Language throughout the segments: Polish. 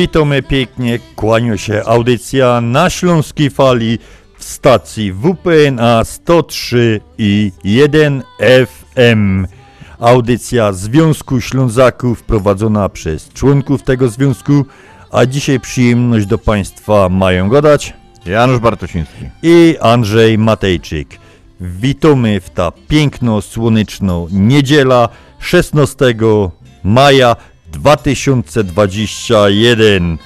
Witamy pięknie, kłania się audycja na Śląskiej Fali w stacji WPNA 103 i 1 FM. Audycja Związku Ślązaków prowadzona przez członków tego związku, a dzisiaj przyjemność do Państwa mają gadać Janusz Bartosiński. i Andrzej Matejczyk. Witamy w ta piękno słoneczną niedziela 16 maja 2021.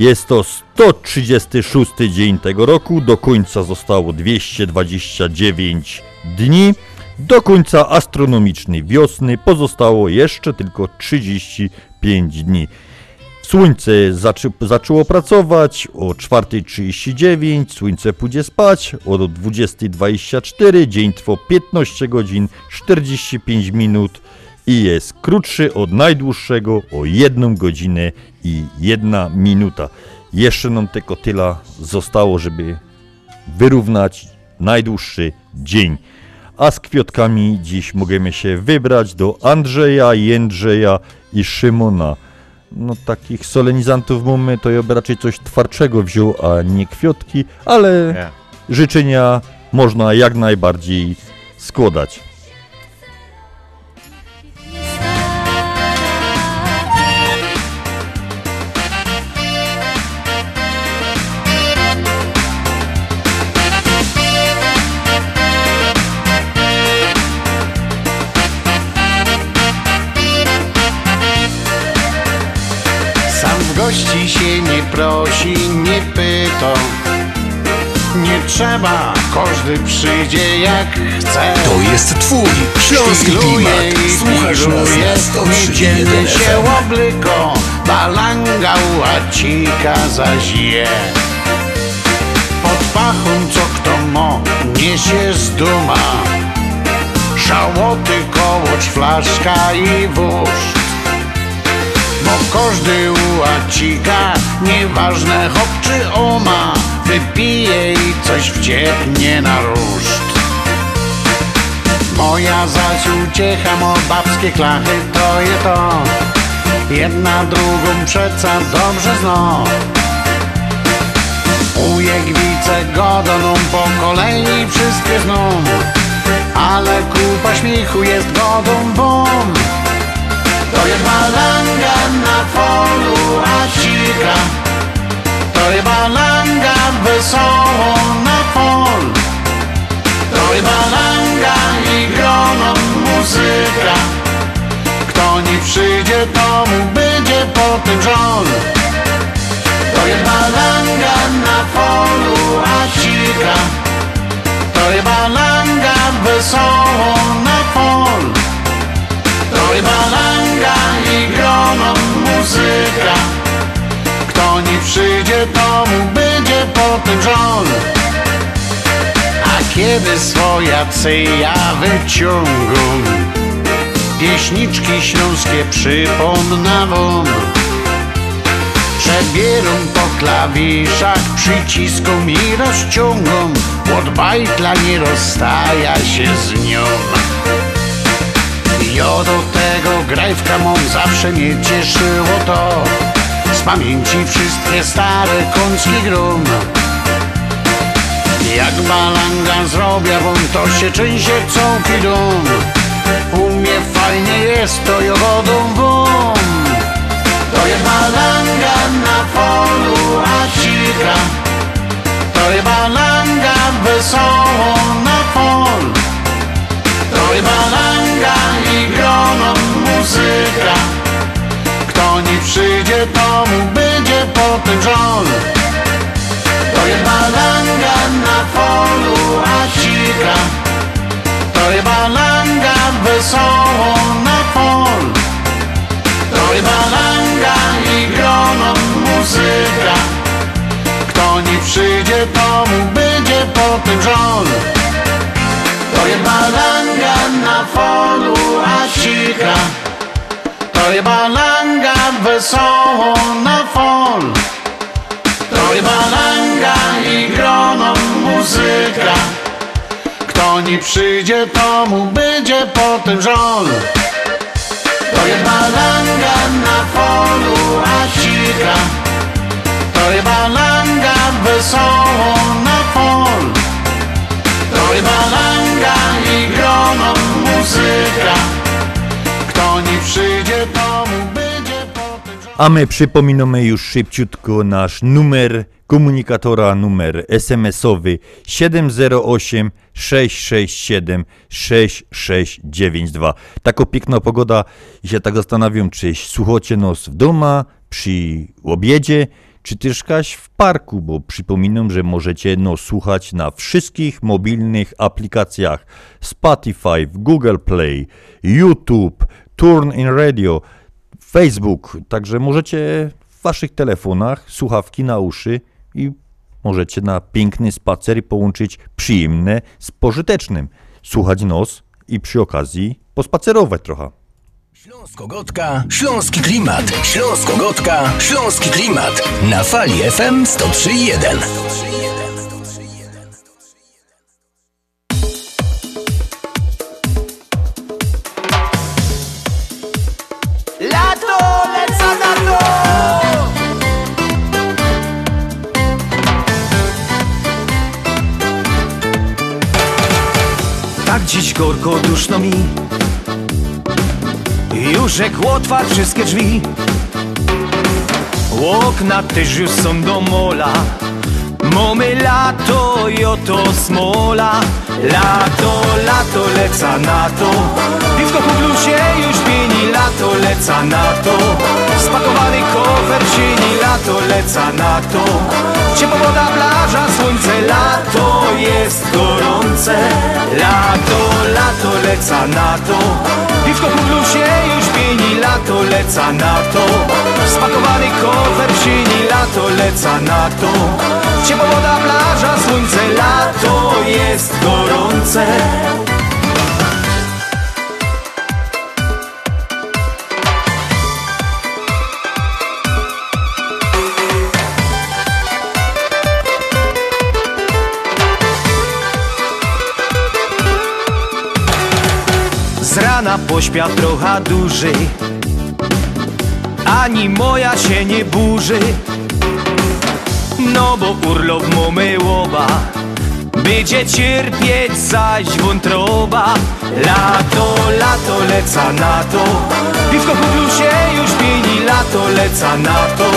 Jest to 136 dzień tego roku, do końca zostało 229 dni. Do końca astronomicznej wiosny pozostało jeszcze tylko 35 dni. Słońce zaczy, zaczęło pracować o 4.39, słońce pójdzie spać o 20.24, dzień trwa 15 godzin 45 minut i jest krótszy od najdłuższego o 1 godzinę i 1 minuta. Jeszcze nam tylko tyle zostało, żeby wyrównać najdłuższy dzień. A z kwiatkami dziś możemy się wybrać do Andrzeja, Jędrzeja i Szymona. No takich solenizantów mamy, to ja by raczej coś twardszego wziął, a nie kwiatki, ale życzenia można jak najbardziej składać. Prosi, nie pyta Nie trzeba, każdy przyjdzie jak chce. To jest twój śląski klimat. Słuchasz nas na 103.1 Niedzielny się FM. oblyko Balanga łacika zaś je Pod pachą co kto mo Niesie z duma. Szałoty, kołocz, flaszka i wóz bo każdy łacika, nieważne hop czy oma, wypije i coś wciepnie na ruszt. Moja zaś uciecha, mo babskie klachy, to je to. Jedna drugą przeca dobrze zno. Ujegwice godoną po kolei wszystkie zną, ale kupa śmiechu jest godą bom. To jest balanga na polu acika To jest balanga wesoło na pol To jest balanga i grono muzyka. Kto nie przyjdzie to mu będzie potem żol. To jest balanga na polu acika To jest balanga wesoło przyjdzie to mu będzie potem żol A kiedy swoja cyja wyciągą Pieśniczki śląskie przypomnę wam Przebierą po klawiszach, przyciską i rozciągą Od bajtla nie rozstaja się z nią. Ja do tego grajwka mą zawsze mnie cieszyło to pamięci wszystkie stare kącki grum Jak balanga zrobię won, to się częście całki dum U mnie fajnie jest to jogodą wum To jest balanga na polu acika To jest balanga wesoło na pol. To i balanga i grono muzyka nie przyjdzie tomu, będzie potem żon. To jest balanga na folu a cicha. To jest balanga wesoło na pol. To jest balanga i grono muzyka. Kto nie przyjdzie, tomu będzie potem żon. To jest balanga na folu a cicha. To je balanga wesoło na fol. To je balanga i grono muzyka. Kto nie przyjdzie, to mu będzie potem żol. To je balanga na polu, a sika. To je balanga wesoło na fol. To je balanga i grono muzyka A my przypominamy już szybciutko nasz numer komunikatora, numer SMS-owy 708 667 6692. Taka piękna pogoda i się tak zastanawiam, czy słuchacie nas w domu, przy obiedzie, czy też kaś w parku, bo przypominam, że możecie nas słuchać na wszystkich mobilnych aplikacjach Spotify, Google Play, YouTube, Turn in Radio, Facebook, także możecie w waszych telefonach słuchawki na uszy i możecie na piękny spacer połączyć przyjemne z pożytecznym. Słuchać nos i przy okazji pospacerować trochę. Śląsko-Gotka, Śląski Klimat. Śląsko-Gotka, Śląski Klimat. Na fali FM 103.1. dziś gorko duszno mi. Już jak otwarł wszystkie drzwi. Okna też już są do mola. Mamy lato i oto smola. Lato, lato, leca na to. Piwko po blusie już pieni Lato, leca na to. Spakowany kofer Lato, leca na to Ciepła woda, plaża, słońce Lato jest gorące. Lato, lato, leca na to. Piwko po blusie już pieni Lato, leca na to. Spakowany kofer sieni Lato, leca na to. Ciepła woda, plaża, słońce, lato jest gorące Z rana pośpiał trochę duży. Ani moja się nie burzy. No bo urlop mamy łoba Będzie cierpieć zaś wątroba Lato, lato, leca na to. Piwko po blusie już pieni Lato, leca na to.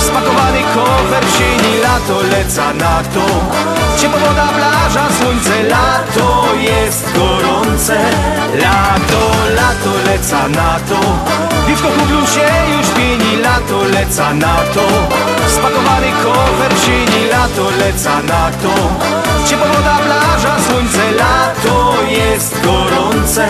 Spakowany kofer w sieni Lato, leca na to. Ciepła woda, plaża, słońce Lato jest gorące. Lato, lato, leca na to. Piwko po blusie już pieni Lato, leca na to. Spakowany kofer w sieni Lato, leca na to Ciepła woda, plaża, słońce Lato jest gorące.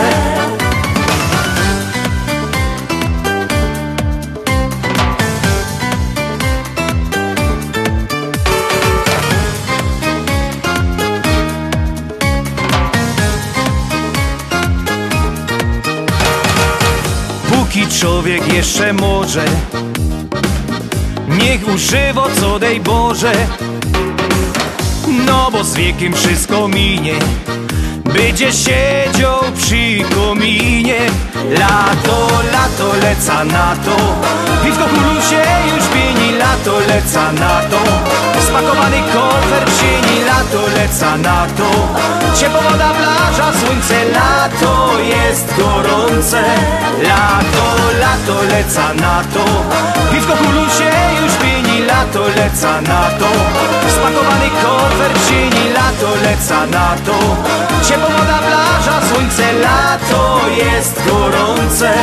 Póki człowiek jeszcze może Niech używa co dej Boże No bo z wiekiem wszystko minie. Będzie siedział przy kominie. Lato, lato, leca na to. Piwko kulusie już pieni Lato, leca na to. Spakowany kofer Lato, leca na to. Ciepła woda, plaża, słońce Lato jest gorące. Lato, lato, leca na to. Piwko kulusie już pieni Lato, leca na to. Spakowany kofer w sieni Lato, leca na to. Ciepła woda, plaża, słońce Lato jest gorące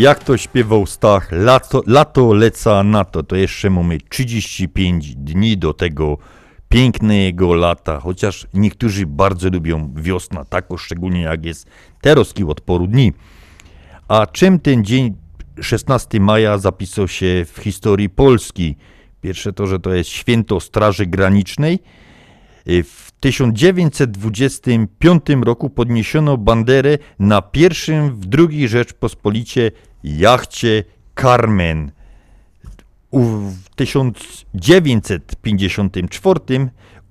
Jak to śpiewał Stach, lato, lato leca na to, to jeszcze mamy 35 dni do tego pięknego lata, chociaż niektórzy bardzo lubią wiosna, tak szczególnie jak jest teraz od poru dni. A czym ten dzień 16 maja zapisał się w historii Polski? Pierwsze to, że to jest święto Straży Granicznej. Y, W 1925 roku podniesiono banderę na pierwszym w II Rzeczpospolicie jachcie Carmen. W 1954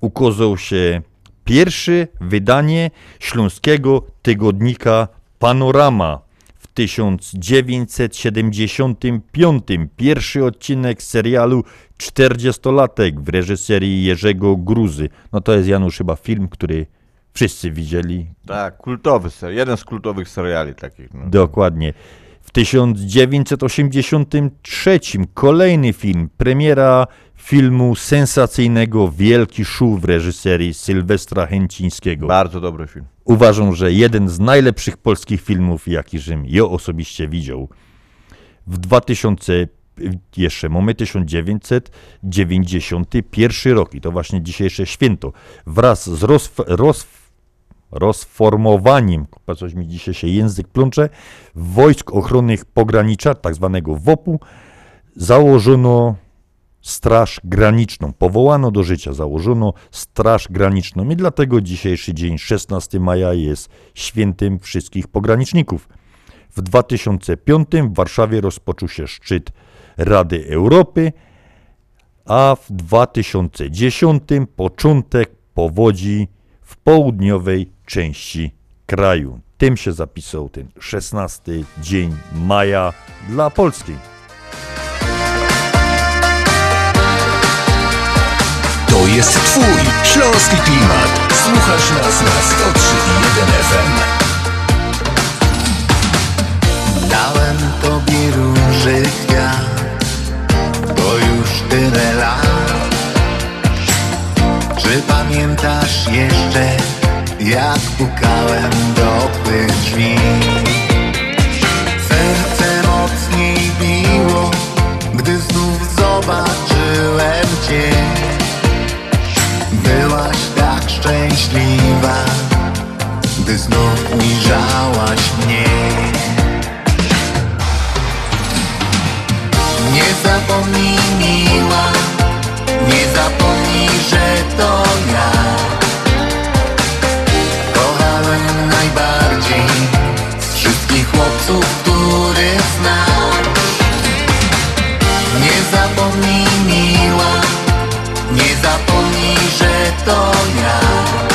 ukazał się pierwsze wydanie śląskiego tygodnika Panorama. W 1975 pierwszy odcinek serialu 40-latek w reżyserii Jerzego Gruzy. No to jest Janusz chyba film, który wszyscy widzieli, Tak, kultowy ser, jeden z kultowych seriali takich. No. Dokładnie. W 1983 kolejny film, premiera filmu sensacyjnego Wielki Szum w reżyserii Sylwestra Chęcińskiego. Bardzo dobry film. Uważam, że jeden z najlepszych polskich filmów, jaki żem ja osobiście widział. W 2000, jeszcze mamy 1991 rok i to właśnie dzisiejsze święto. Wraz z rozf, rozf, rozformowaniem, coś mi dzisiaj się język plącze, wojsk ochronnych pogranicza, tak zwanego WOP-u, założono Straż Graniczną. Powołano do życia, założono Straż Graniczną i dlatego dzisiejszy dzień, 16 maja, jest świętym wszystkich pograniczników. W 2005 w Warszawie rozpoczął się szczyt Rady Europy, a w 2010 początek powodzi w południowej części kraju. Tym się zapisał ten 16 dzień maja dla Polski. To jest Twój śląski klimat. Słuchasz nas na 103.1 FM. Dałem tobie róży kwiat To już tyle lat. Czy pamiętasz jeszcze Jak pukałem do twych drzwi? Serce mocniej biło Gdy znów zobaczyłem cię. Byłaś tak szczęśliwa Gdy znów ujrzałaś mnie zapomnij miła, nie zapomnij, że to ja. Kochałem najbardziej z wszystkich chłopców, których znam. Nie zapomnij miła, nie zapomnij, że to ja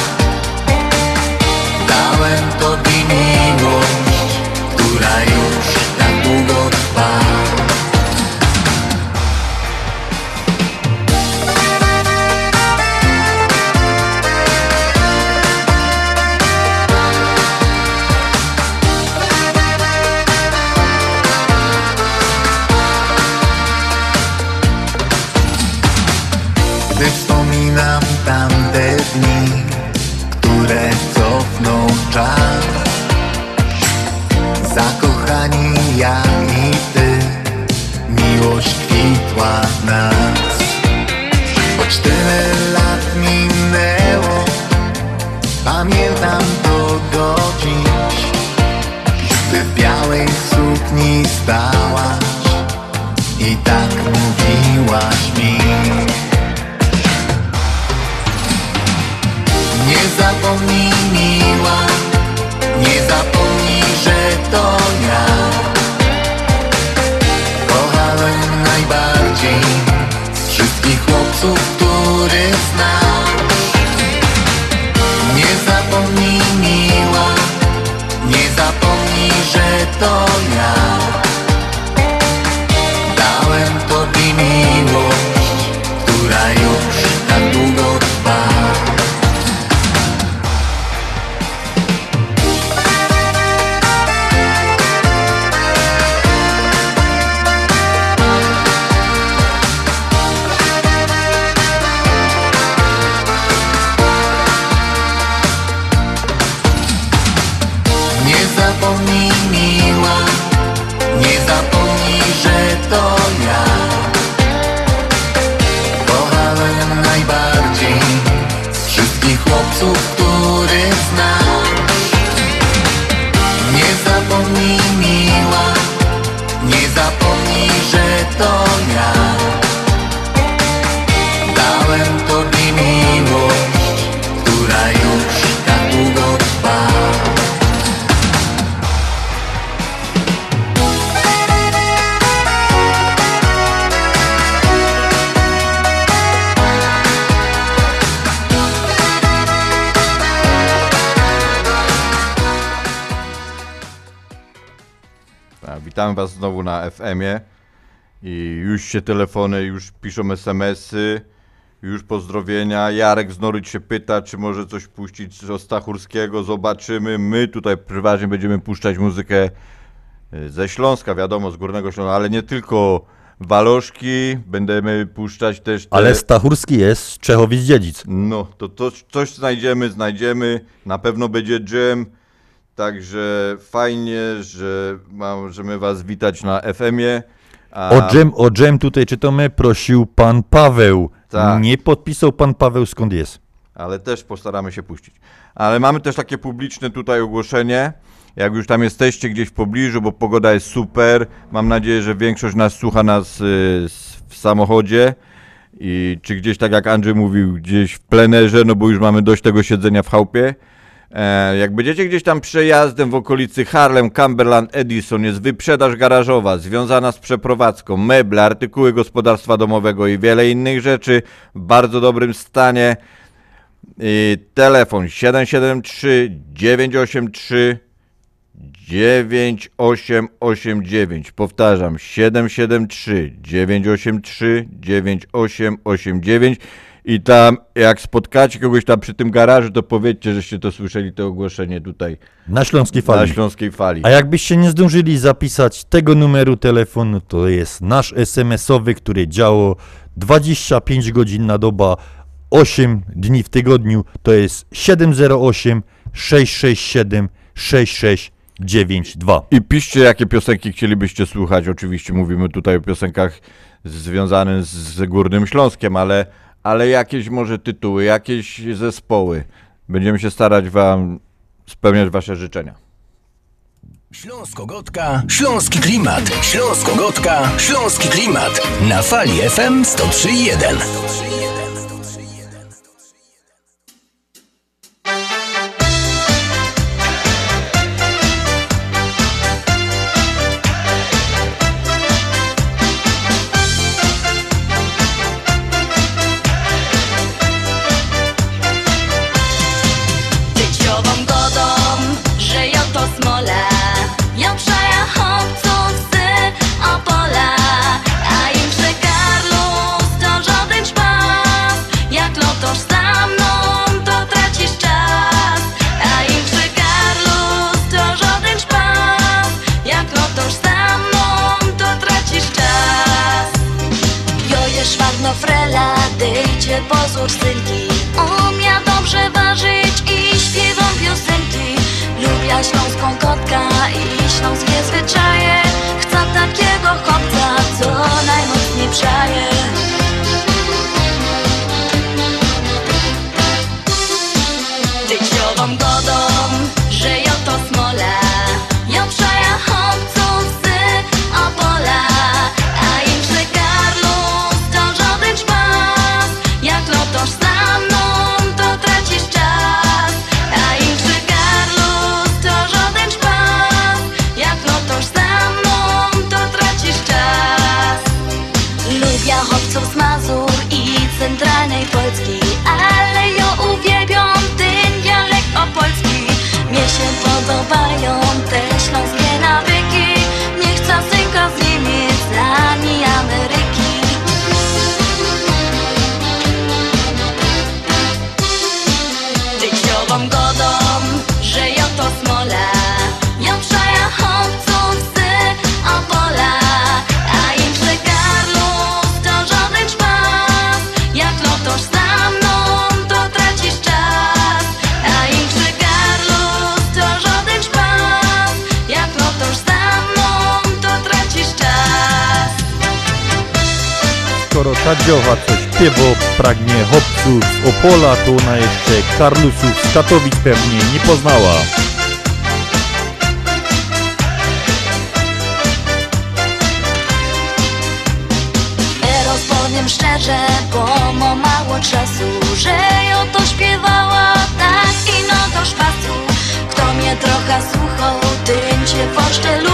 wszystkich znowu na FM-ie i już się telefony, już piszą SMS-y, już pozdrowienia. Jarek z Noryć się pyta, czy może coś puścić z Ostachurskiego. Zobaczymy. My tutaj prywatnie będziemy puszczać muzykę y, ze Śląska, wiadomo, z Górnego Śląska, ale nie tylko Waloszki, będziemy puszczać też te... Ale Stachurski jest Czechowic Dziedzic. No, to, to coś znajdziemy, znajdziemy. Na pewno będzie dżem. Także fajnie, że możemy Was witać na FM-ie. A O dżem, o dżem tutaj czy to my prosił pan Paweł. Tak. Nie podpisał pan Paweł skąd jest. ale też postaramy się puścić. Ale mamy też takie publiczne tutaj ogłoszenie. Jak już tam jesteście gdzieś w pobliżu, bo pogoda jest super. Mam nadzieję, że większość nas słucha nas y, w samochodzie. I czy gdzieś tak jak Andrzej mówił, gdzieś w plenerze, no bo już mamy dość tego siedzenia w chałupie. E, jak będziecie gdzieś tam przejazdem w okolicy Harlem, Cumberland, Edison, jest wyprzedaż garażowa związana z przeprowadzką, meble, artykuły gospodarstwa domowego i wiele innych rzeczy w bardzo dobrym stanie. I telefon 773 983 9889. Powtarzam 773 983 9889. I tam, jak spotkacie kogoś tam przy tym garażu, to powiedzcie, żeście to słyszeli, to ogłoszenie tutaj Na Śląskiej na Fali. Śląskiej Fali. A jakbyście nie zdążyli zapisać tego numeru telefonu, to jest nasz SMS-owy, który działo 25 godzin na doba, 8 dni w tygodniu, to jest 708 667 6692. I piszcie, jakie piosenki chcielibyście słuchać. Oczywiście mówimy tutaj o piosenkach związanych z Górnym Śląskiem, ale, ale jakieś może tytuły, jakieś zespoły. Będziemy się starać Wam spełniać Wasze życzenia. Śląsko-Gotka, Śląski Klimat. Śląsko-Gotka, Śląski Klimat. Na fali FM 103.1. dejcie pozór synki Umia dobrze ważyć i śpiewam piosenki. Lubia śląską kotka i śląskie zwyczaje. Chcę takiego chłopca, co najmocniej przaje fire Skoro ta dziowa coś śpiewo, pragnie chłopców z Opola, to ona jeszcze Karlusów z Katowic pewnie nie poznała. Teraz powiem szczerze, bo mam mało czasu Że ją to śpiewała tak i no do szpasu Kto mnie trochę słuchał, tym cię poszczeluje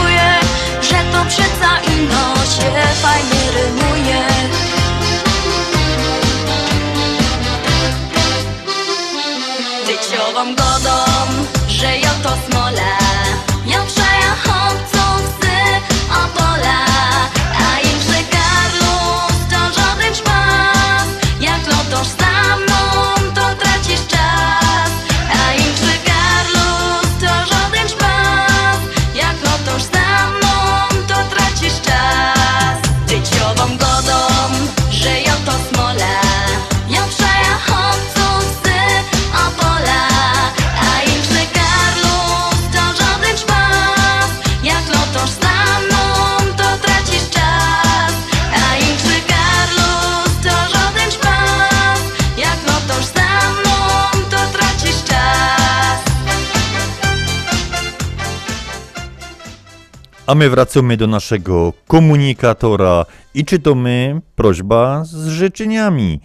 A my wracamy do naszego komunikatora i czytamy prośba z życzeniami.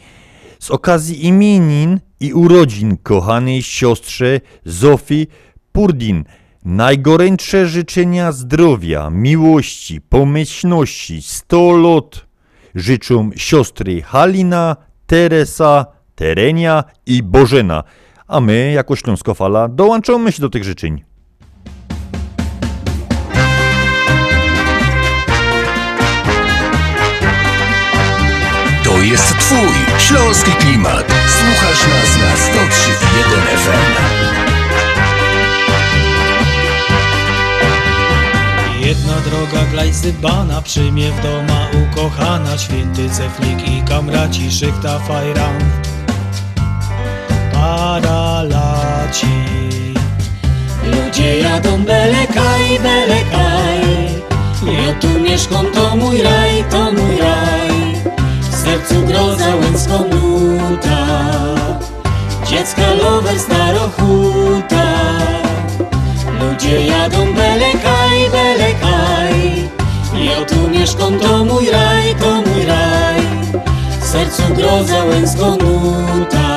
Z okazji imienin i urodzin kochanej siostrze Zofii Purdin najgorętsze życzenia zdrowia, miłości, pomyślności, 100 lot życzą siostry Halina, Teresa, Terenia i Bożena. A my, jako Śląskofala, dołączamy się do tych życzeń. Jest twój śląski klimat. Słuchasz nas na 103.1 FM. Jedna droga glajzybana przyjmie w doma ukochana. Święty Ceflik i kamraci szychta fajran Paralaci. Ludzie jadą belekaj, belekaj Ja tu mieszkam, to mój raj, to mój raj sercu groza łęcką nuta. Dziecka lover starochuta Ludzie jadą belekaj, belekaj. Ja tu mieszkam, to mój raj, to mój raj. W sercu groza łęcką nuta.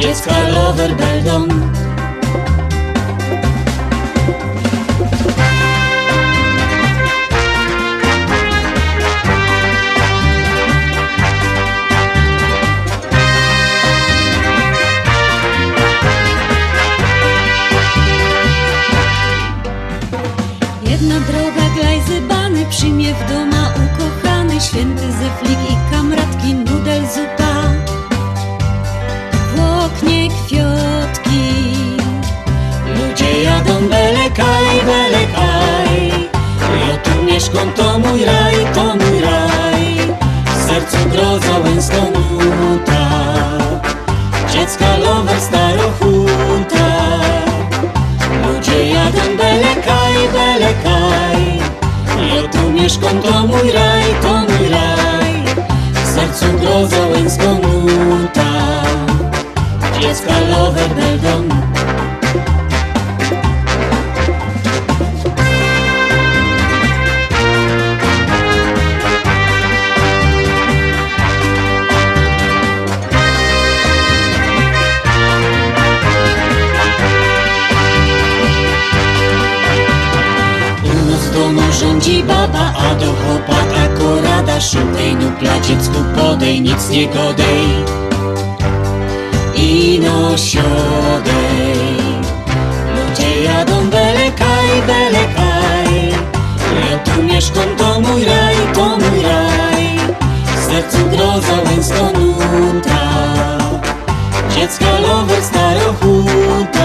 Dziecka lover beldon Mieszkam, to mój raj, to mój raj. W sercu groza łęską nuta. Dziecka lover starochuta Ludzie jadą belekaj, belekaj. Ja tu mieszkam, to mój raj, to mój raj. W sercu groza łęską nuta Szukaj nupla dziecku podej, nic nie godej I no siodej Ludzie jadą belekaj, belekaj Ja tu mieszkam, to mój raj, to mój raj. W sercu groza łęcką nuta. Dziecka lover starochuta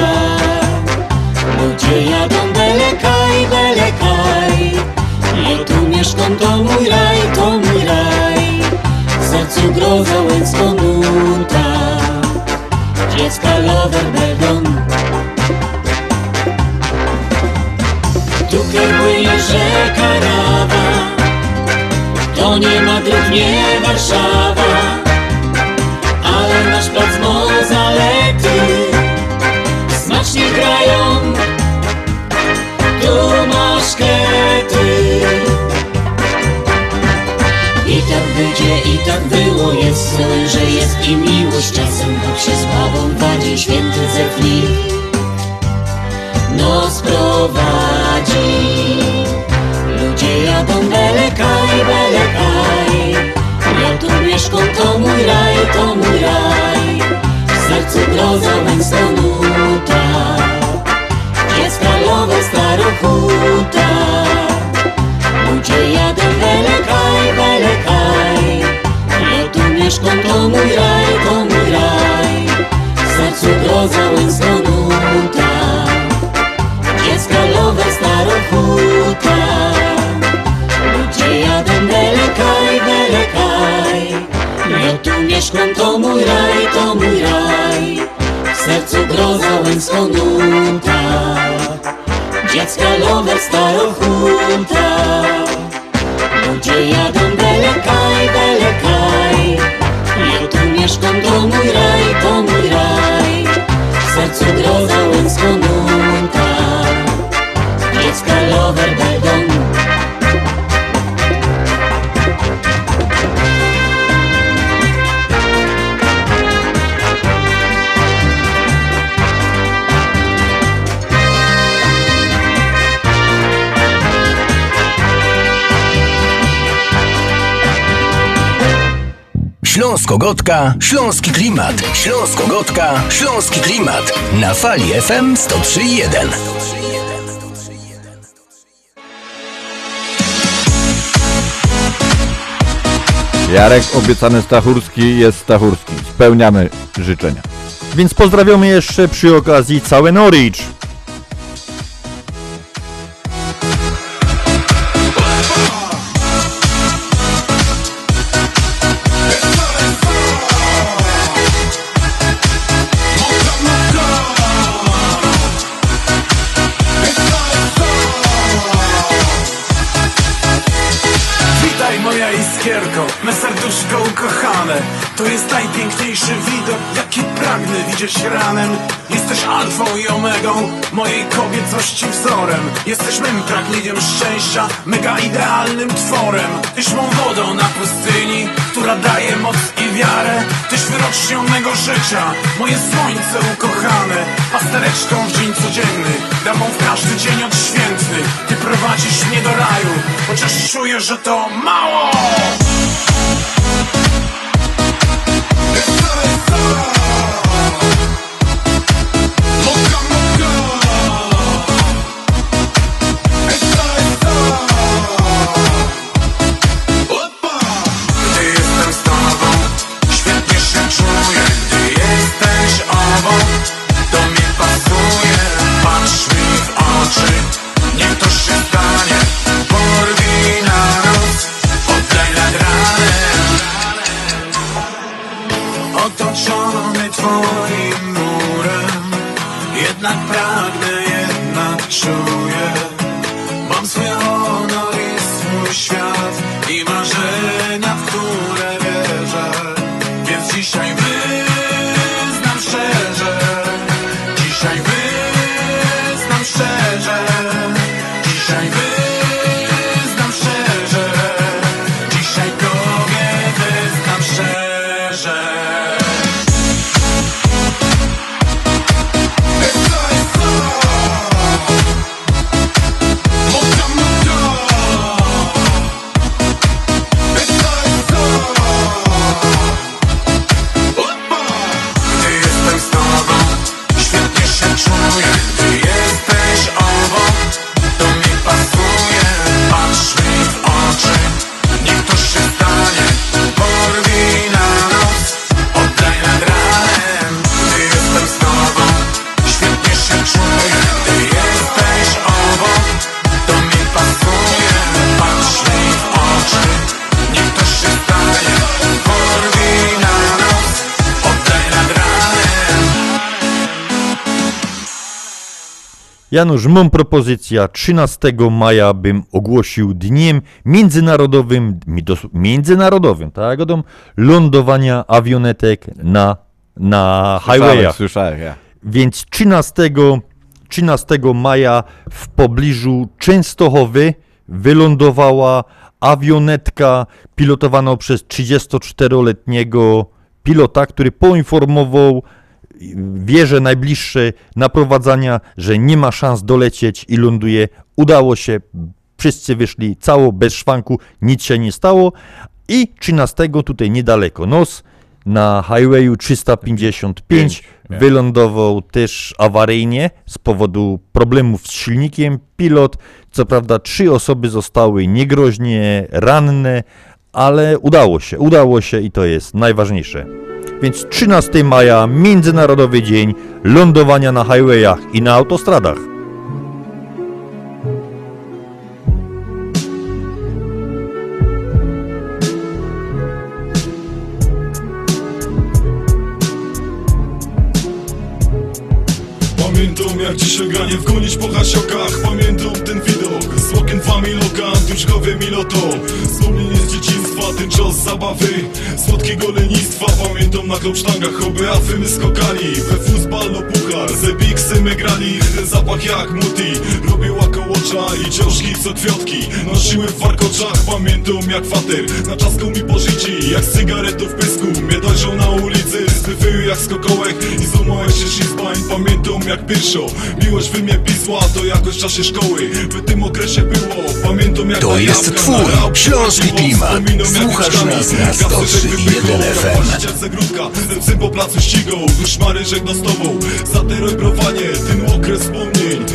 groza łęcka nuta Dziecka lowe starochuta. Ludzie jadą belekaj, belekaj Ja tu mieszkam, to mój raj, to mój raj. W sercu groza łęcką nuta. Dziecka lover starochuta. Ludzie jadą belekaj, belekaj Ja tu mieszkam, to mój raj, to mój raj Sercu groza łęcką nuta Dziecka lover Śląsko-Gotka, Śląski Klimat. Śląsko-Gotka, Śląski Klimat. Na fali FM 103.1. Jarek obiecany Stachurski jest Stachurski. Spełniamy życzenia. Więc pozdrawiamy jeszcze przy okazji całe Norwich. Czuję, że Janusz, mam propozycja. 13 maja bym ogłosił dniem międzynarodowym, międzynarodowym, tak, lądowania awionetek na, na highwayach. Słyszałem, ja. Więc 13, 13 maja w pobliżu Częstochowy wylądowała awionetka pilotowana przez 34-letniego pilota, który poinformował wieże najbliższe naprowadzania, że nie ma szans dolecieć i ląduje. Udało się, wszyscy wyszli cało, bez szwanku, nic się nie stało. I 13 tutaj niedaleko nos, na highwayu 355 wylądował też awaryjnie z powodu problemów z silnikiem pilot. Co prawda trzy osoby zostały niegroźnie ranne, ale udało się, udało się i to jest najważniejsze. Więc 13 maja, Międzynarodowy Dzień Lądowania na Highwayach i na autostradach. Pamiętam jak dzisiaj granie wgonić po hasiokach Pamiętam ten widok z okien familoka Duszkowie miloto Wspomnienie z dzieciństwa, ten czas zabawy. Słodkiego lenistwa Pamiętam na klopsztangach Oby afy my skokali. We futbal no puchar Ze bigsy my grali. Ten zapach jak muti Robił okołocza i ciążki co kwiatki. Nosiły w warkoczach Pamiętam jak fater. Na czaską mi pożyci Jak z w pysku. Mnie na ulicy Z Wszyscy wyły jak skokołek. I złamałem się szizba I pamiętam jak pierwszo. Miłość wy mnie pisła, to jakoś w czasie szkoły. W tym okresie było, pamiętam jak To jest twój śląski klimat. Słuchasz nas na Gawcy 103,1 wypychał, jak FM. Syn po placu ścigał, duszmary żegna z tobą Zateruj browanie, ten okres wspomnień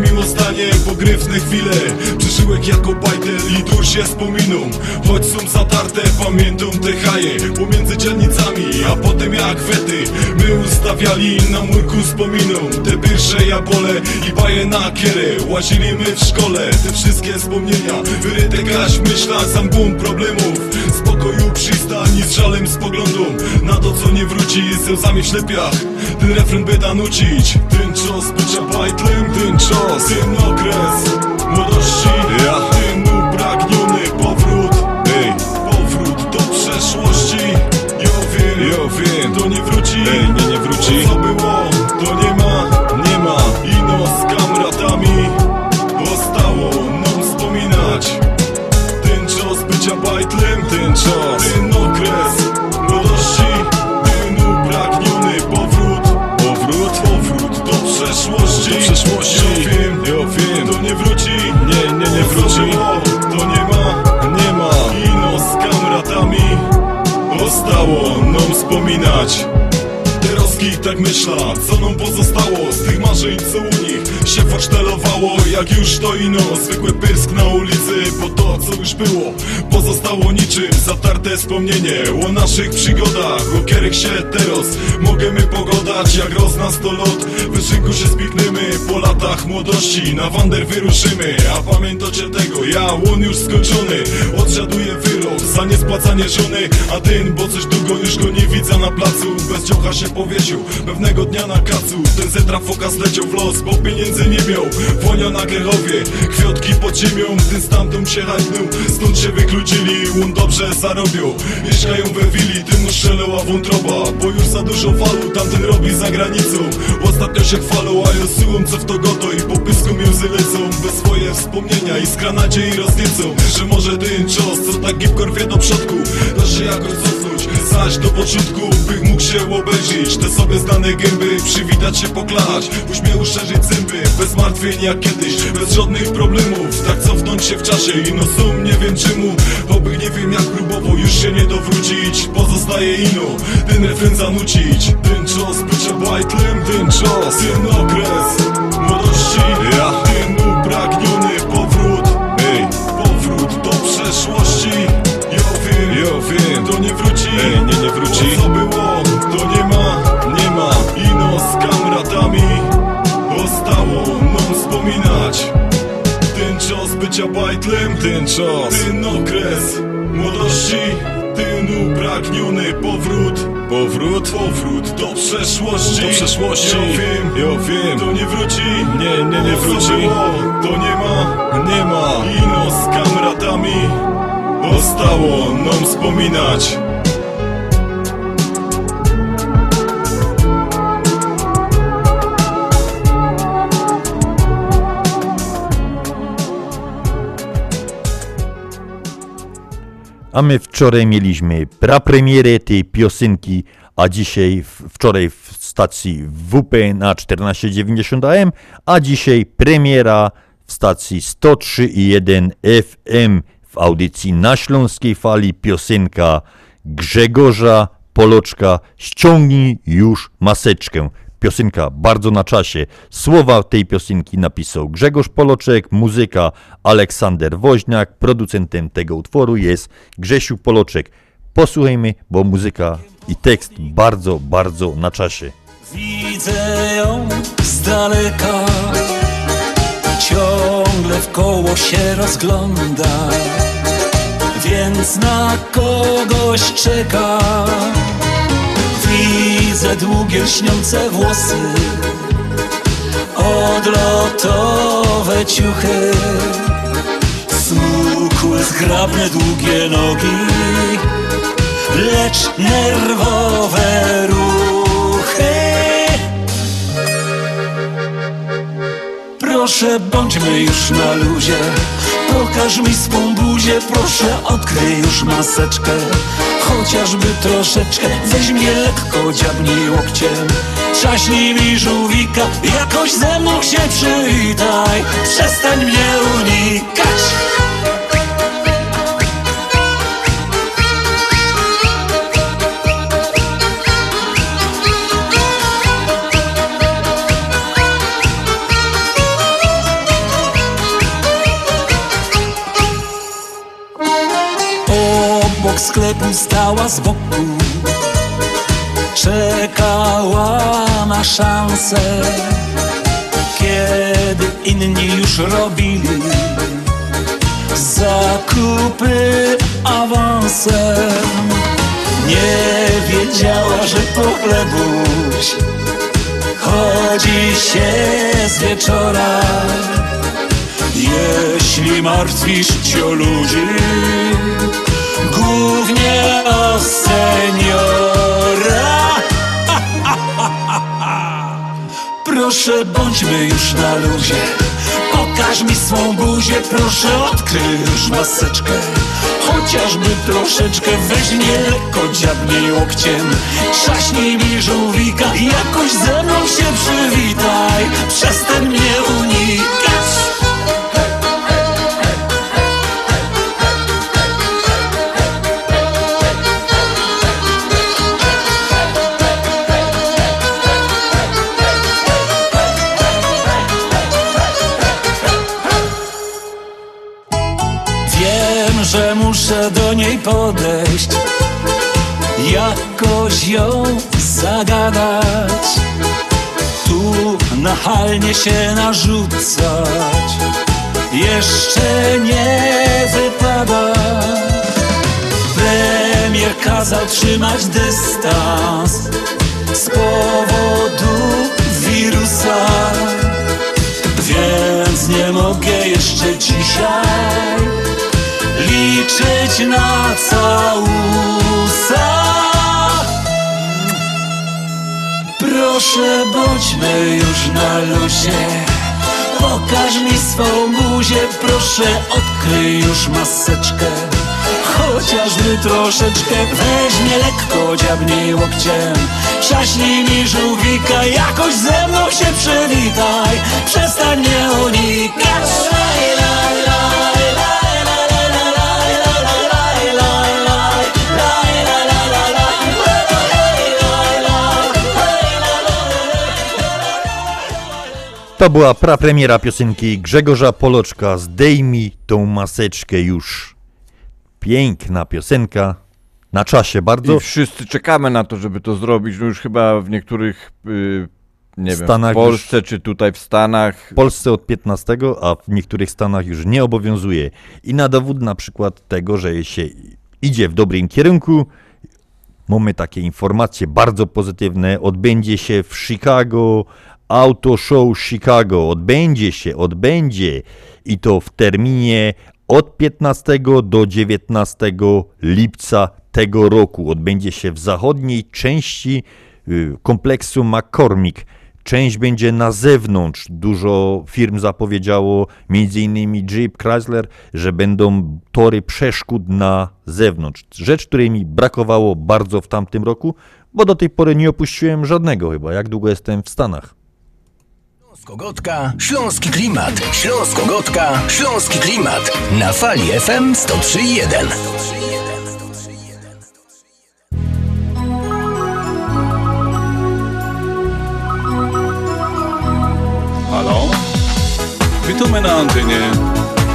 Miło stanie, pogryfne chwile. Przeżyłek jako bajtel i dusz je wspominą Choć są zatarte, pamiętam te haje. Pomiędzy dzielnicami, a potem jak wety. My ustawiali na murku wspominą Te pierwsze jabole i baje na kierę Łazili my w szkole, te wszystkie wspomnienia Wyryte gaś w myślach, sam bum problemów. Spokoju przystań i z żalem spoglądą Na to co nie wróci, z łzami w ślepiach. Ten refren by nucić. Ten czas bycia bajtlem, ten czas Ten okres młodości ja. Ten upragniony powrót. Ej, powrót do przeszłości. Ja wiem, ja wiem. To nie wróci, Ej, nie, nie wróci nie, nie, nie wróci To nie ma, nie ma Ino z kamratami Zostało nam wspominać. Teroski tak myśla, co nam pozostało Z tych marzeń, co u nich się forsztelowało Jak już to ino, zwykły pysk na ulicy Bo to, co już było, pozostało niczym. Zatarte wspomnienie o naszych przygodach. O których się teraz możemy pogodać Jak roz nas to lot, wyszynku się spikniemy Po latach młodości na wander wyruszymy. A pamiętacie tego, ja łon już skończony. Odsiaduję wyrok za niespłacanie żony. A ten, bo coś długo już go nie widzę na placu. Bez dziocha się powiesił, pewnego dnia na kacu. Ten zetra foka zleciał w los, bo pieniędzy nie miał. Wonia na Grechowie, kwiotki pod ziemią. Ten stamtąd się hajtnął, stąd się wykluczyli On dobrze zarobił, mieszkają we willi Tym strzelała wątroba, bo już za dużo walu Tamten robi za granicą, ostatnio się chwalą A ja słucham co w to goto i po pysku mi łzy lecą. Bez swoje wspomnienia, iskra nadziei rozniecą Że może ten czas, co tak gipko rwie do przodku Da się jakoś cofnąć, zaś do początku Bych mógł się obejrzeć, te sobie znane gęby Przywitać się, poklać, uśmiechu szerzyć zęby Bez martwień jak kiedyś, bez żadnych problemów się w czasie i no sum nie wiem czemu. Oby nie wiem jak próbował już się nie dowrócić. Pozostaje ino, ten refren zanucić. Ten czas bycia bajtlem, ten czas Ten okres młodości ja. Ten upragniony powrót Ej, powrót do przeszłości. Ja wiem, ja wiem, to nie wróci Ej, nie, nie bycia bajtlem, ten czas. Ten okres młodości Ten upragniony powrót. Powrót, powrót do przeszłości. Do przeszłości. Ja wiem, ja wiem. To nie wróci, nie, nie, nie wróci. To nie ma, nie ma. Ino z kamratami. Zostało nam wspominać A my wczoraj mieliśmy prapremierę tej piosenki, a dzisiaj, wczoraj w stacji WP na 1490 AM, a dzisiaj premiera w stacji 103,1 FM w audycji na Śląskiej Fali piosenka Grzegorza Poloczka Ściągnij już maseczkę. Piosenka bardzo na czasie. Słowa tej piosenki napisał Grzegorz Poloczek, muzyka Aleksander Woźniak, producentem tego utworu jest Grzesiu Poloczek. Posłuchajmy, bo muzyka i tekst bardzo, bardzo na czasie. Widzę ją z daleka Ciągle w koło się rozgląda Więc na kogoś czeka Widzę długie lśniące włosy Odlotowe ciuchy Smukłe, zgrabne, długie nogi Lecz nerwowe ruchy. Proszę bądźmy już na luzie Pokaż mi swą buzię, proszę odkryj już maseczkę. Chociażby troszeczkę, weź mnie lekko, dziabnij łokciem. Trzaśnij mi żółwika, jakoś ze mną się przywitaj. Przestań mnie unikać sklepu stała z boku. Czekała na szansę Kiedy inni już robili Zakupy awansem Nie wiedziała, że po chlebuś Chodzi się z wieczora. Jeśli martwisz się o ludzi Głównie o seniora. Proszę bądźmy już na luzie. Pokaż mi swą buzię, proszę odkryj już maseczkę. Chociażby troszeczkę weź mnie lekko dziabnij łokciem. Trzaśnij mi żółwika jakoś ze mną się przywitaj. Przestań mnie unikać Jakoś ją zagadać. Tu nachalnie się narzucać Jeszcze nie wypada Premier kazał trzymać dystans Z powodu wirusa Więc nie mogę jeszcze dzisiaj liczyć na całusa Proszę bądźmy już na luzie. Pokaż mi swą buzię, proszę odkryj już maseczkę. Chociażby troszeczkę weź mnie lekko, dziabnij łokciem. Trzaśnij mi żółwika, jakoś ze mną się przywitaj. Przestań mnie unikać. Laj, laj, laj, To była prapremiera piosenki Grzegorza Poloczka Zdejmij tą maseczkę już. Piękna piosenka, na czasie bardzo. I wszyscy czekamy na to, żeby to zrobić. No już chyba w niektórych, y, nie wiem, Stanach w Polsce czy tutaj w Stanach. W Polsce od 15, a w niektórych stanach już nie obowiązuje. I na dowód na przykład tego, że się idzie w dobrym kierunku, mamy takie informacje bardzo pozytywne. Odbędzie się w Chicago Auto Show Chicago. Odbędzie się, odbędzie i to w terminie od 15 do 19 lipca tego roku. Odbędzie się w zachodniej części y, kompleksu McCormick. Część będzie na zewnątrz. Dużo firm zapowiedziało, m.in. Jeep, Chrysler, że będą tory przeszkód na zewnątrz. Rzecz, której mi brakowało bardzo w tamtym roku, bo do tej pory nie opuściłem żadnego chyba. Jak długo jestem w Stanach? Śląsko-Gotka, Śląski Klimat. Śląsko-Gotka, Śląski Klimat. Na fali FM 103.1. Halo? Witamy na antenie.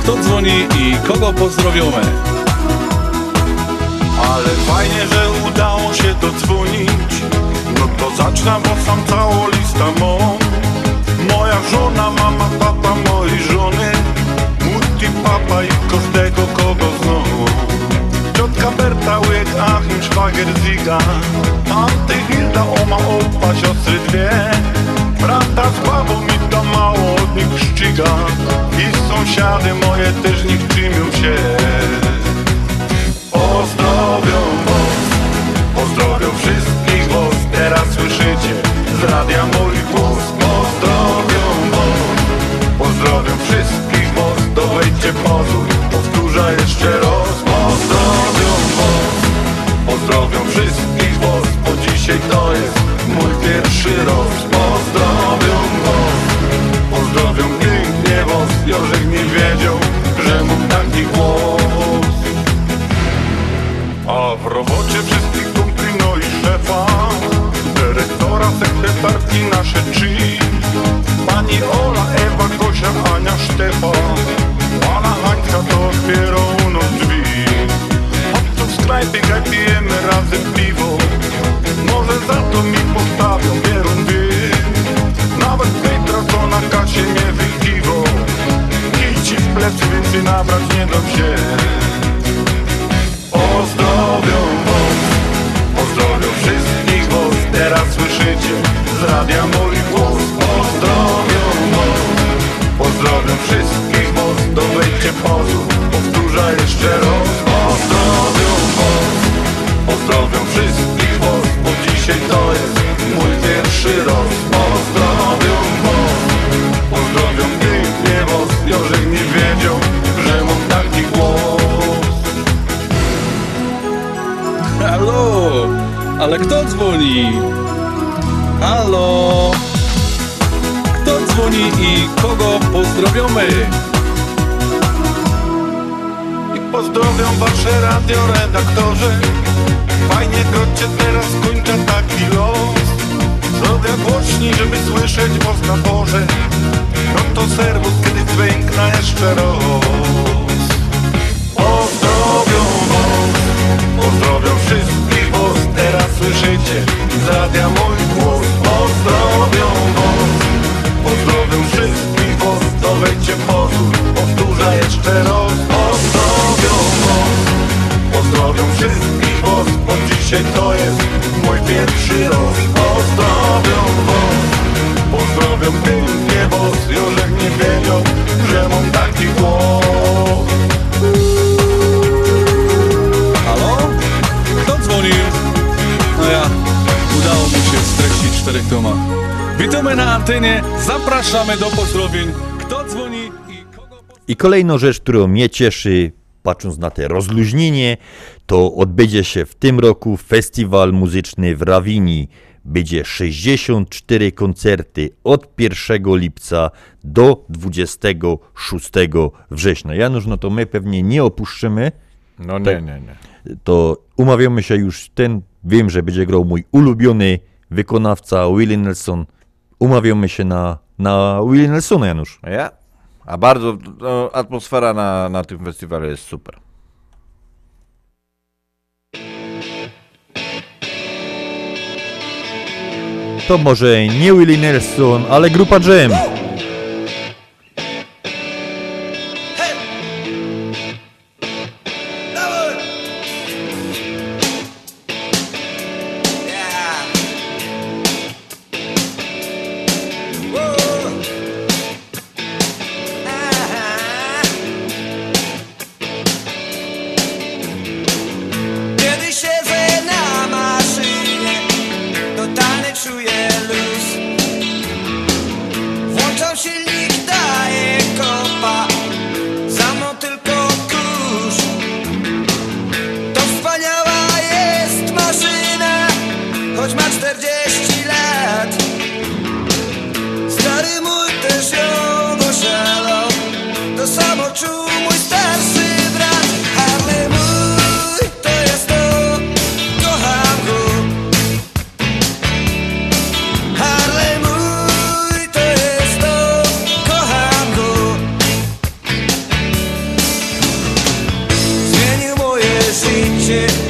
Kto dzwoni i kogo pozdrowiamy? Ale fajnie, że udało się dodzwonić No to zacznę, bo sam całą listę mam Moja żona, mama, papa mojej żony Mutti, papa i każdego, kogo znam Ciotka Berta, łyk, Achim, szwagier, Ziga. Anty, Hilda, oma, opa, siostry dwie. Brata z babą mi to mało od nich szczyga I sąsiady moje też nich czymią się. Pozdrowią was, pozdrowią wszystkich was. Teraz słyszycie z radia mój się pozór Powtórzę jeszcze raz. Pozdrowią was Pozdrowią wszystkich was Bo dzisiaj to jest mój pierwszy raz. Pozdrowią was Pozdrowią pięknie was. Jorzek nie wiedział, że mu taki głos. A propos Toma. Witamy na antenie, zapraszamy do pozdrowień. Kto dzwoni i kogo... I kolejną rzecz, którą mnie cieszy, patrząc na te rozluźnienie, to odbędzie się w tym roku festiwal muzyczny w Rawini. Będzie 64 koncerty od 1 lipca do 26 września. Janusz, no to my pewnie nie opuszczymy. No nie, tak. nie, nie. To umawiamy się już ten, wiem, że będzie grał mój ulubiony wykonawca Willie Nelson. Umawiamy się na, na Willie Nelsona, Janusz. Ja? A bardzo no, atmosfera na, na tym festiwalu jest super. To może nie Willie Nelson, ale grupa Jam. shit.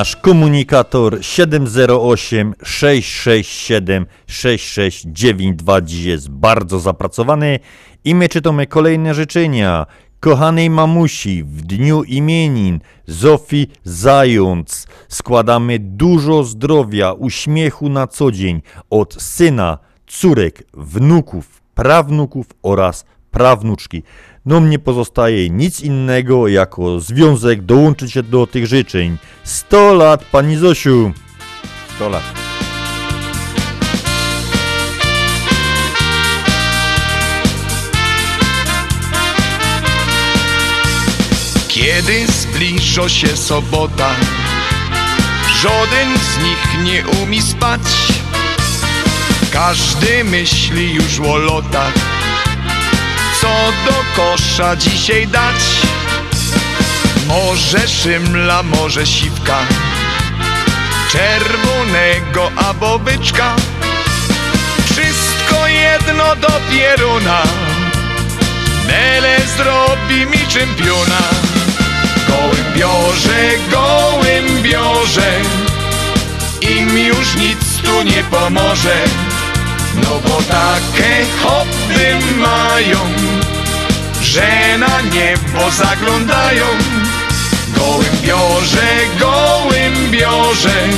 Nasz komunikator 708 667 6692 dziś jest bardzo zapracowany i my czytamy kolejne życzenia. Kochanej mamusi w dniu imienin Zofii Zając składamy dużo zdrowia, uśmiechu na co dzień od syna, córek, wnuków, prawnuków oraz prawnuczki. No mnie pozostaje nic innego jako związek dołączyć się do tych życzeń. 100 lat pani Zosiu! 100 lat. Kiedy zbliża się sobota Żaden z nich nie umie spać Każdy myśli już o lotach Do kosza dzisiaj dać? Może szymla, może siwka Czerwonego albo byczka. Wszystko jedno do pieruna Bele zrobi mi czempiona. Gołębiorze, gołębiorze Im już nic tu nie pomoże. No bo takie hobby mają Że na niebo zaglądają Gołębiorze, gołębiorze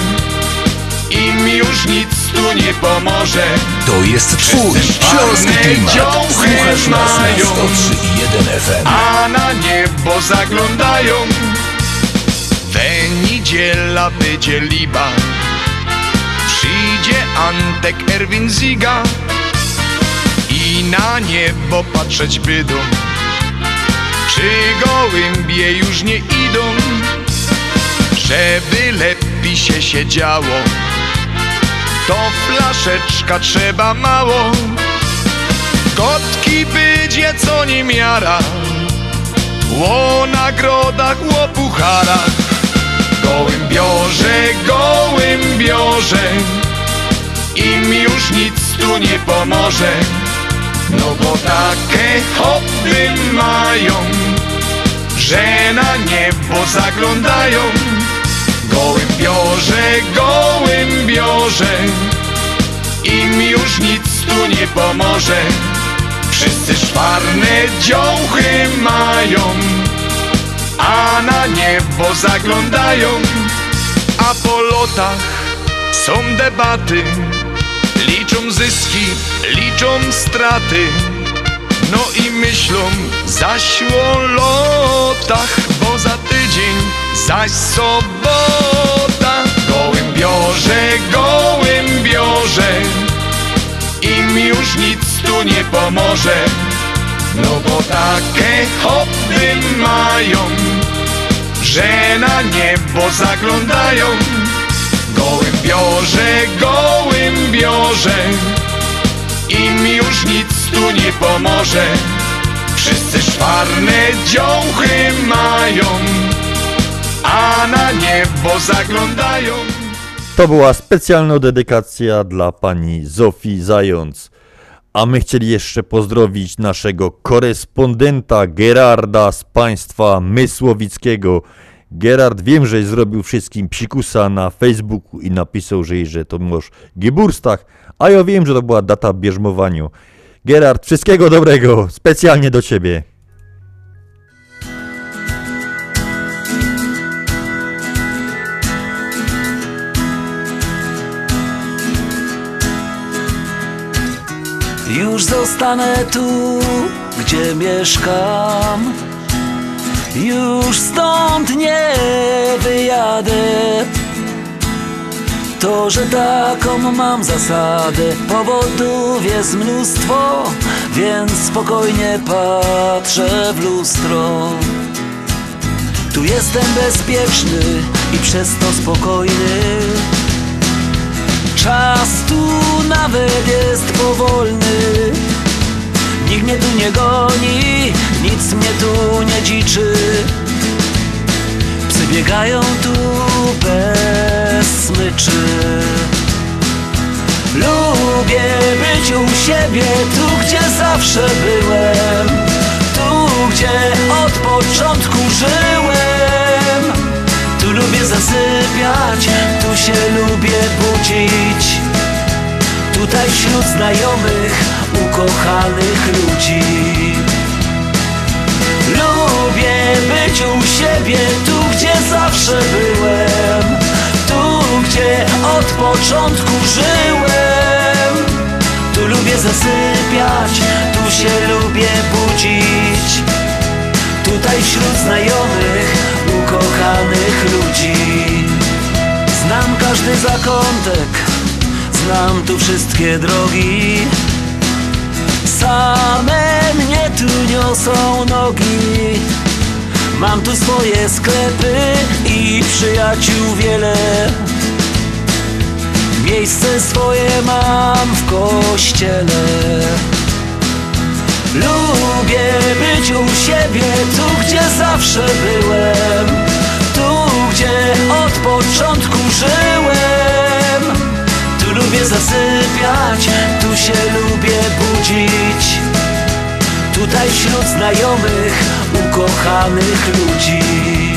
Im już nic tu nie pomoże To jest twój śląski klimat. Słuchasz nas na 103 i 1 FM. a na niebo zaglądają. We niedziela będzie liba, przyjdzie Antek Erwin Ziga i na niebo patrzeć bydą. Czy gołębie już nie idą, żeby lepiej się siedziało? To flaszeczka trzeba mało. Kotki będzie co nie miara O nagrodach, o pucharach Gołębiorze, gołębiorze Im już nic tu nie pomoże No bo takie hobby mają Że na niebo zaglądają. Gołębiorze, gołębiorze Im już nic tu nie pomoże. Wszyscy szwarne dziołchy mają A na niebo zaglądają. A po lotach są debaty Liczą zyski, liczą straty No i myślą zaś o lotach Bo za tydzień zaś sobota. Gołębiorze, gołębiorze Im już nic tu nie pomoże. No bo takie hobby mają Że na niebo zaglądają. Gołębiorze, gołębiorze nie pomoże Wszyscy szwarne dziołchy mają A na niebo zaglądają To była specjalna dedykacja dla pani Zofii Zając. A my chcieli jeszcze pozdrowić naszego korespondenta Gerarda z państwa Mysłowickiego. Gerard, wiem, że zrobił wszystkim psikusa na Facebooku i napisał, że, że to może Geburstach, a ja wiem, że to była data bierzmowaniu. Gerard, wszystkiego dobrego, specjalnie do ciebie. Już zostanę tu, gdzie mieszkam Już stąd nie wyjadę To, że taką mam zasadę Powodów jest mnóstwo Więc spokojnie patrzę w lustro. Tu jestem bezpieczny i przez to spokojny. Czas tu nawet jest powolny. Nikt mnie tu nie goni, nic mnie tu nie dziczy. Psy biegają tu bez smyczy. Lubię być u siebie, tu gdzie zawsze byłem. Tu gdzie od początku żyłem. Tu lubię zasypiać budzić. Tutaj wśród znajomych, ukochanych ludzi. Lubię być u siebie, tu gdzie zawsze byłem. Tu początku żyłem. Tu lubię zasypiać, tu się lubię budzić. Tutaj wśród znajomych, ukochanych ludzi. Znam każdy zakątek, znam tu wszystkie drogi. Same mnie tu niosą nogi. Mam tu swoje sklepy i przyjaciół wiele Miejsce swoje mam w kościele. Lubię być u siebie, tu gdzie zawsze byłem. Tu gdzie od początku żyłem. Tu lubię zasypiać, tu się lubię budzić. Tutaj wśród znajomych, ukochanych ludzi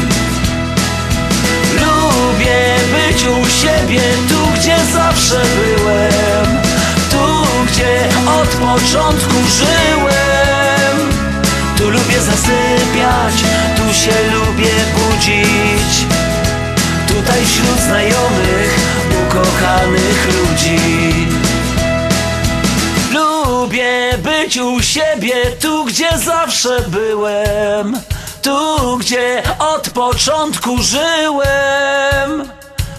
Lubię być u siebie, tu gdzie zawsze byłem Tu gdzie od początku żyłem. Tu lubię zasypiać, tu się lubię budzić. Tutaj wśród znajomych, ukochanych ludzi. Lubię być u siebie, tu gdzie zawsze byłem Tu gdzie od początku żyłem.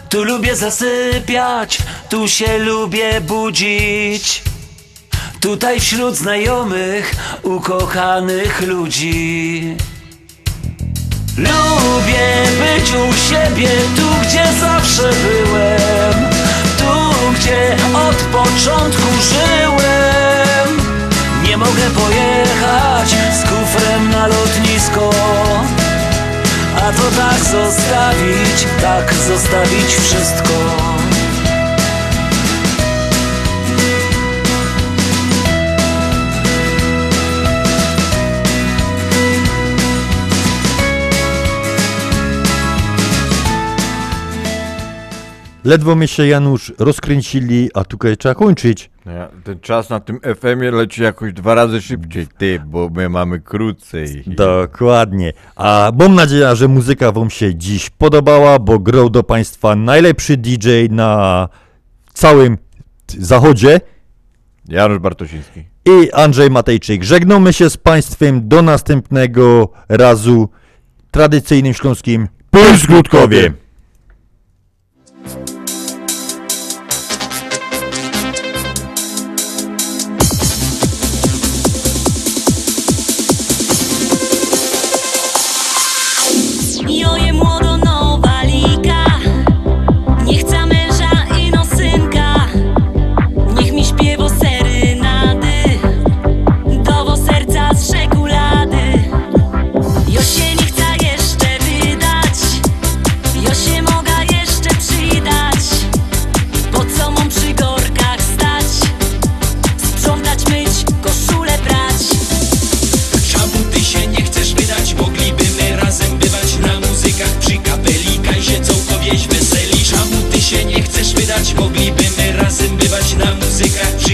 Tu lubię zasypiać, tu się lubię budzić. Tutaj wśród znajomych, ukochanych ludzi. Lubię być u siebie, tu gdzie zawsze byłem. Tu gdzie od początku żyłem. Nie mogę pojechać A to tak zostawić, tak zostawić wszystko Ledwo my się, Janusz, rozkręcili, a tutaj trzeba kończyć. No ja, ten czas na tym FM-ie leci jakoś dwa razy szybciej, ty, bo my mamy krócej. Dokładnie. A mam nadzieję, że muzyka Wam się dziś podobała, bo grał do Państwa najlepszy DJ na całym zachodzie. Janusz Bartosiński. I Andrzej Matejczyk. Żegnamy się z Państwem do następnego razu tradycyjnym śląskim Puls Grudkowie. wydać Moglibymy razem bywać na muzykach.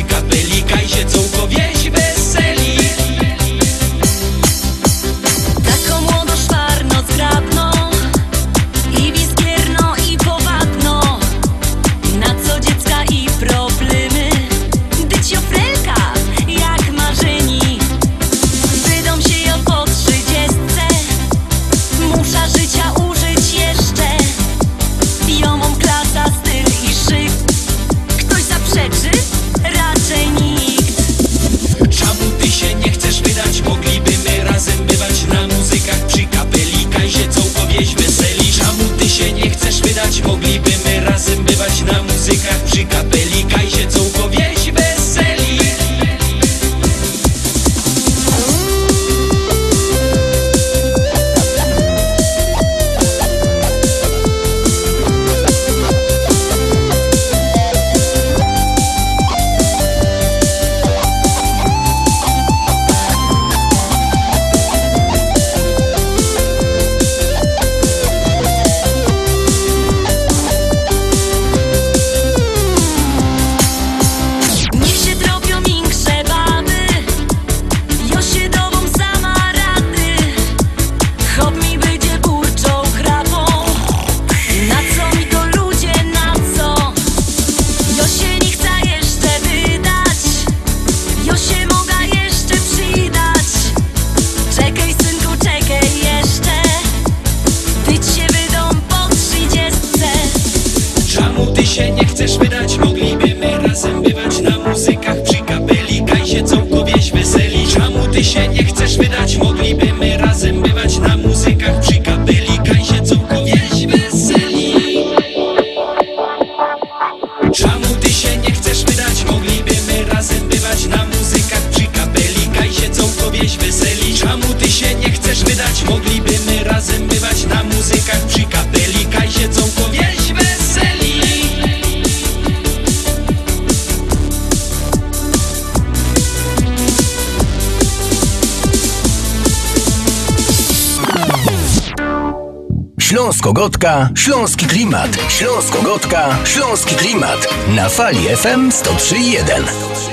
Śląsko-Gotka, Śląski Klimat. Śląsko-Gotka, Śląski Klimat. Na fali FM 103.1.